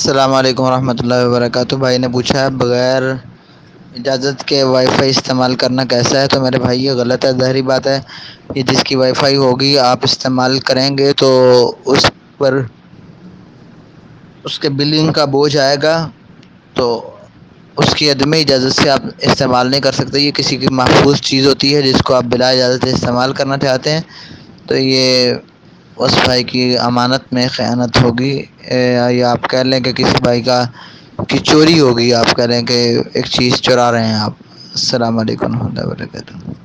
السلام علیکم ورحمۃ اللہ وبرکاتہ۔ بھائی نے پوچھا ہے بغیر اجازت کے وائی فائی استعمال کرنا کیسا ہے، تو میرے بھائی یہ غلط ہے ظاہری بات ہے۔ یہ جس کی وائی فائی ہوگی آپ استعمال کریں گے تو اس پر اس کے بلنگ کا بوجھ آئے گا، تو اس کی عدمی اجازت سے آپ استعمال نہیں کر سکتے۔ یہ کسی کی محفوظ چیز ہوتی ہے جس کو آپ بلا اجازت استعمال کرنا چاہتے ہیں۔ تو یہ اس بھائی کی امانت میں خیانت ہوگی۔ یا آپ کہہ لیں کہ کسی بھائی کا کی چوری ہوگی۔ آپ کہہ لیں کہ ایک چیز چرا رہے ہیں آپ۔ السلام علیکم رحمۃ اللہ وبرکاتہ۔